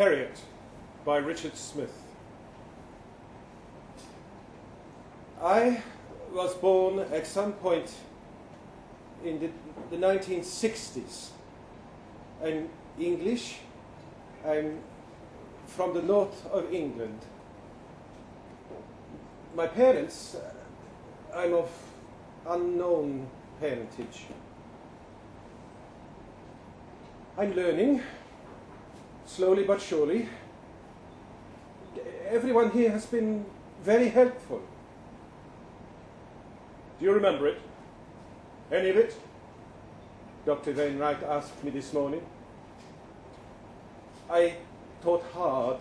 Heriot by Richard Smyth. I was born at some point in the, the 1960s. I'm English. I'm from the north of England. My parents, uh, I'm of unknown parentage. I'm learning, slowly but surely. Everyone here has been very helpful. Do you remember it? Any of it? Dr. Wainwright asked me this morning. I thought hard.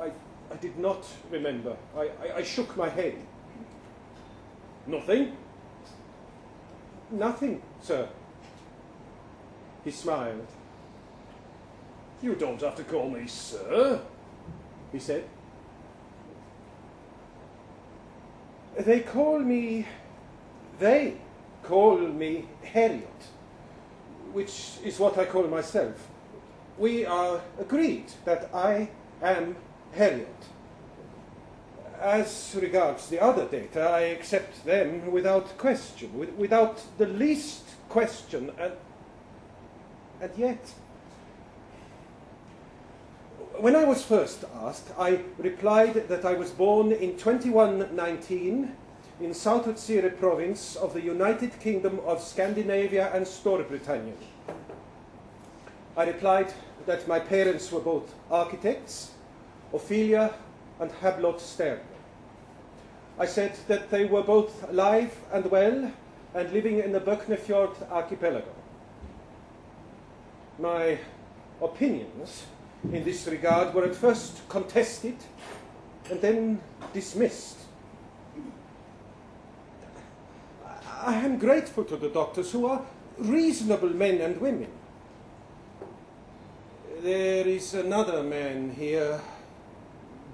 I, I did not remember. I, I, I shook my head. Nothing? Nothing, sir. He smiled. You don't have to call me sir, he said. They call me, they call me Heriot, which is what I call myself. We are agreed that I am Heriot. As regards the other data, I accept them without question, with, without the least question, and, and yet. When I was first asked, I replied that I was born in 2119 in South province of the United Kingdom of Scandinavia and Storbritannien. I replied that my parents were both architects, Ophelia and Hablot Stern. I said that they were both alive and well and living in the Böcknefjord archipelago. My opinions in this regard were at first contested and then dismissed. I am grateful to the doctors who are reasonable men and women. There is another man here,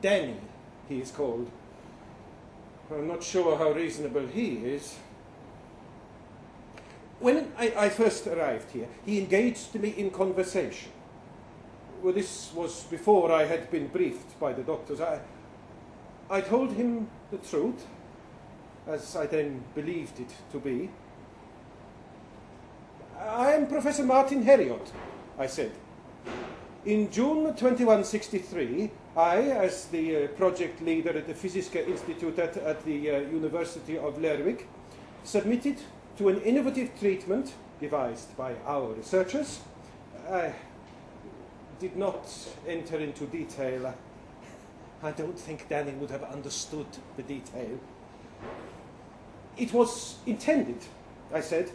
Danny, he is called. I'm not sure how reasonable he is. When I, I first arrived here, he engaged me in conversation well, this was before I had been briefed by the doctors. I, I told him the truth, as I then believed it to be. I am Professor Martin Heriot, I said. In June 2163, I, as the uh, project leader at the Physiska Institute at, at the uh, University of Lerwick, submitted to an innovative treatment devised by our researchers. Did not enter into detail. I don't think Danny would have understood the detail. It was intended, I said,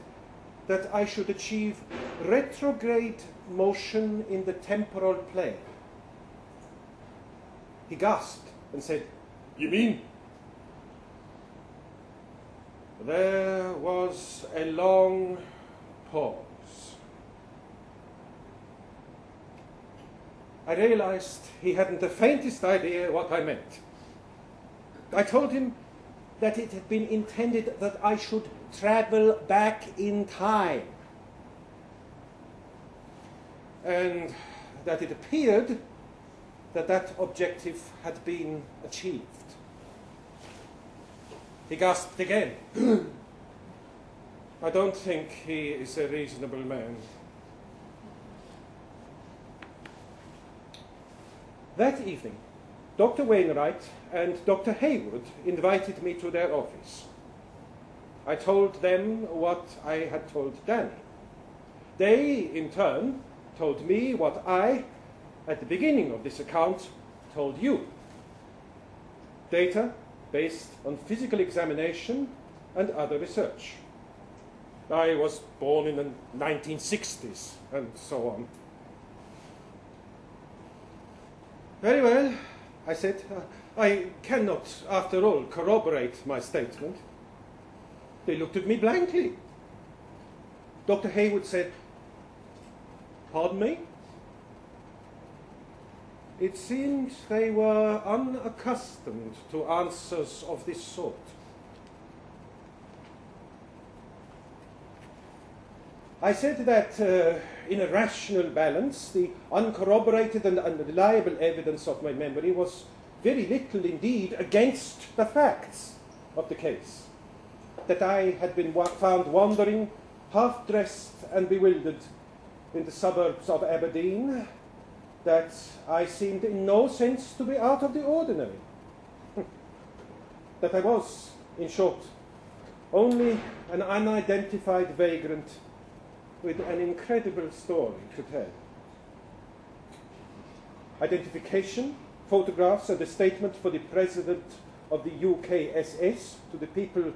that I should achieve retrograde motion in the temporal plane. He gasped and said, You mean? There was a long pause. I realized he hadn't the faintest idea what I meant. I told him that it had been intended that I should travel back in time. And that it appeared that that objective had been achieved. He gasped again. I don't think he is a reasonable man. That evening, Dr. Wainwright and Dr. Haywood invited me to their office. I told them what I had told Danny. They, in turn, told me what I, at the beginning of this account, told you. Data based on physical examination and other research. I was born in the 1960s, and so on. Very well, I said. I cannot, after all, corroborate my statement. They looked at me blankly. Dr. Haywood said, Pardon me? It seemed they were unaccustomed to answers of this sort. I said that uh, in a rational balance, the uncorroborated and unreliable evidence of my memory was very little indeed against the facts of the case. That I had been wa- found wandering, half dressed and bewildered, in the suburbs of Aberdeen, that I seemed in no sense to be out of the ordinary. that I was, in short, only an unidentified vagrant with an incredible story to tell. Identification, photographs, and a statement for the president of the UKSS to the people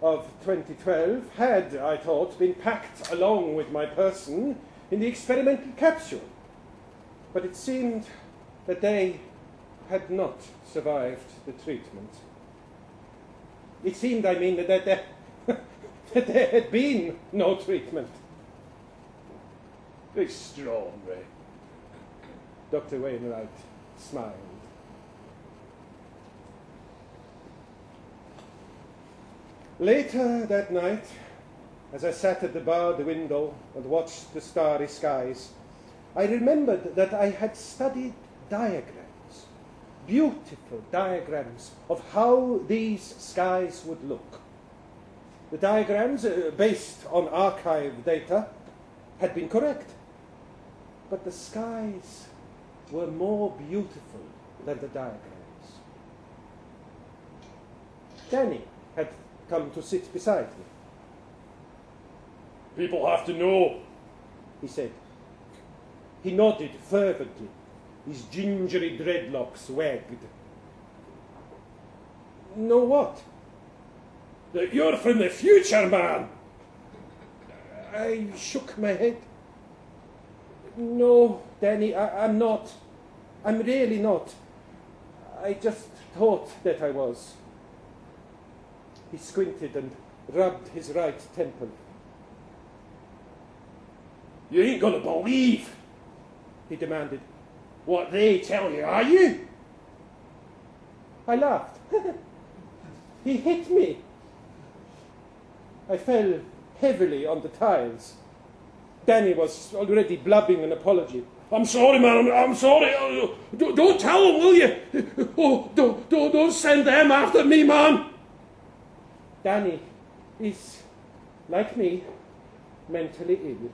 of 2012 had, I thought, been packed along with my person in the experimental capsule. But it seemed that they had not survived the treatment. It seemed, I mean, that there, that there had been no treatment. Extraordinary. Dr. Wainwright smiled. Later that night, as I sat at the barred window and watched the starry skies, I remembered that I had studied diagrams, beautiful diagrams of how these skies would look. The diagrams, uh, based on archive data, had been correct, but the skies were more beautiful than the diagrams. Danny had come to sit beside me. People have to know. he said. He nodded fervently. His gingery dreadlocks wagged. Know what? That you're from the future, man. I shook my head. No, Danny, I, I'm not. I'm really not. I just thought that I was. He squinted and rubbed his right temple. You ain't gonna believe He demanded. what they tell you, are you? I laughed. he hit me. I fell heavily on the tiles. Danny was already blubbing an apology. I'm sorry, man. I'm, sorry. Don't, don't tell them, will you? Oh, don't, don't, don't send them after me, man. Danny is, like me, mentally ill.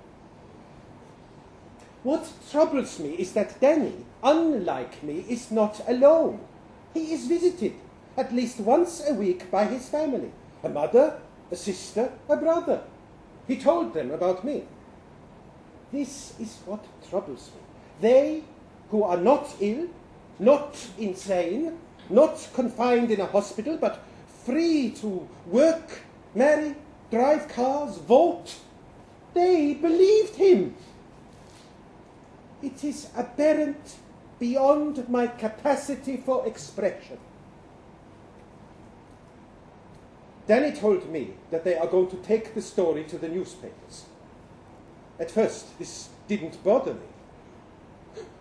What troubles me is that Danny, unlike me, is not alone. He is visited at least once a week by his family a mother, a sister, a brother. He told them about me. This is what troubles me. They who are not ill, not insane, not confined in a hospital, but free to work, marry, drive cars, vote, they believed him. It is aberrant beyond my capacity for expression. Danny told me that they are going to take the story to the newspapers. At first, this didn't bother me.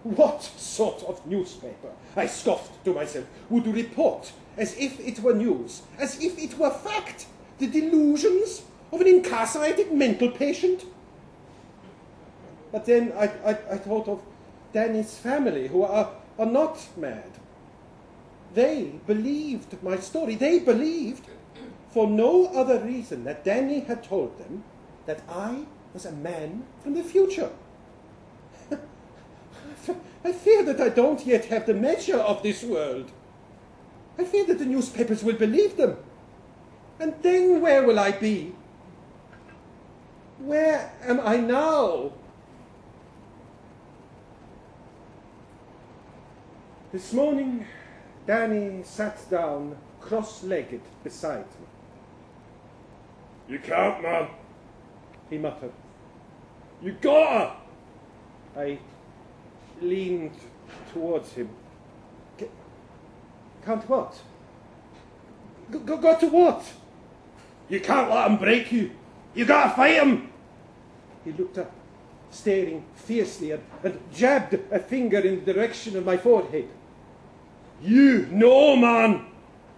What sort of newspaper, I scoffed to myself, would report as if it were news, as if it were fact, the delusions of an incarcerated mental patient? But then I, I, I thought of Danny's family, who are, are not mad. They believed my story. They believed, for no other reason, that Danny had told them that I was a man from the future. I fear that I don't yet have the measure of this world. I fear that the newspapers will believe them. And then where will I be? Where am I now? This morning, Danny sat down cross legged beside me. You can't, man. He muttered. You gotta. I leaned towards him. "Ca- Can't what? Go, go, go to what? You can't let him break you. You gotta fight him. He looked up, staring fiercely, and, and jabbed a finger in the direction of my forehead. You know, man.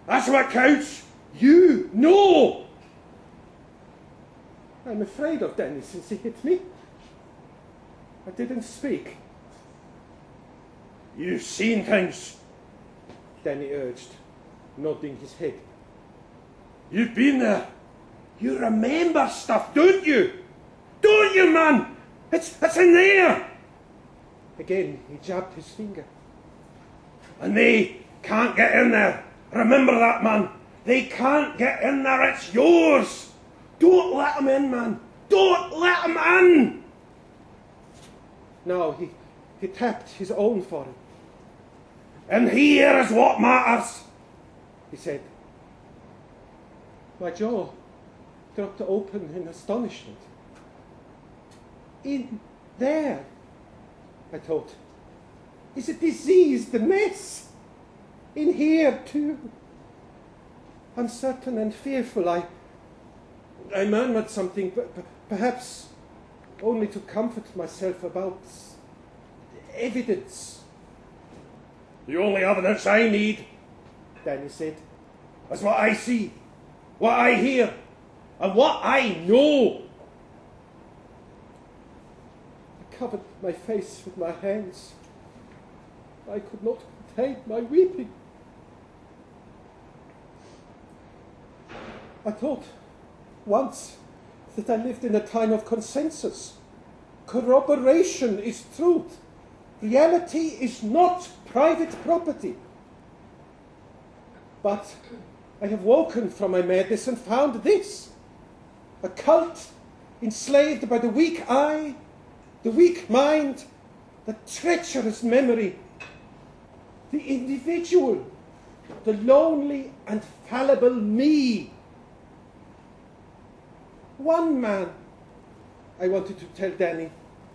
That's what counts. You know. I'm afraid of Danny since he hit me. I didn't speak. You've seen things. Danny urged, nodding his head. You've been there. You remember stuff, don't you? Don't you, man? It's, it's in there. Again, he jabbed his finger. And they can't get in there. Remember that, man. They can't get in there. It's yours. Don't let them in, man. Don't let them in. Now he, he tapped his own forehead. And here is what matters. He said. My jaw dropped open in astonishment. In there, I thought, is a diseased the mess. In here, too. Uncertain and fearful, I, I murmured something, but perhaps only to comfort myself about the evidence. The only evidence I need, Danny said, is what I see, what I hear, and what I know. I covered my face with my hands. I could not contain my weeping. I thought once that I lived in a time of consensus. Corroboration is truth. Reality is not private property. But I have woken from my madness and found this a cult enslaved by the weak eye, the weak mind, the treacherous memory, the individual, the lonely and fallible me. One man, I wanted to tell Danny,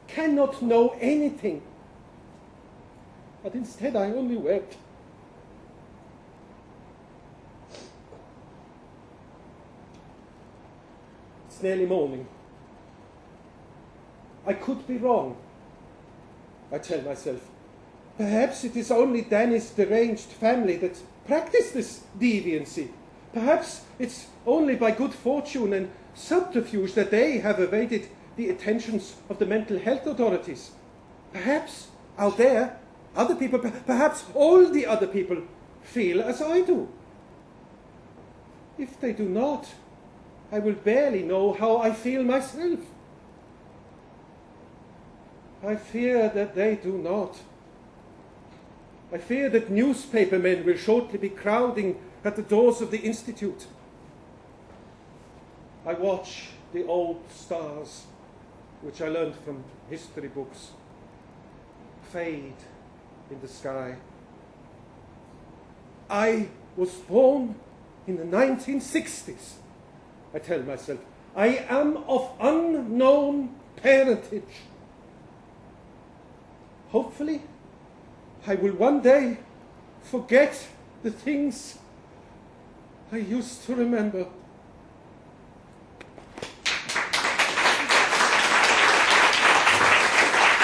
cannot know anything. But instead, I only wept. It's nearly morning. I could be wrong. I tell myself. Perhaps it is only Danny's deranged family that practice this deviancy. Perhaps it's only by good fortune and subterfuge that they have evaded the attentions of the mental health authorities. Perhaps out there, other people, perhaps all the other people, feel as I do. If they do not, I will barely know how I feel myself. I fear that they do not. I fear that newspapermen will shortly be crowding at the doors of the Institute. I watch the old stars, which I learned from history books, fade in the sky. I was born in the 1960s. I tell myself, I am of unknown parentage. Hopefully, I will one day forget the things I used to remember.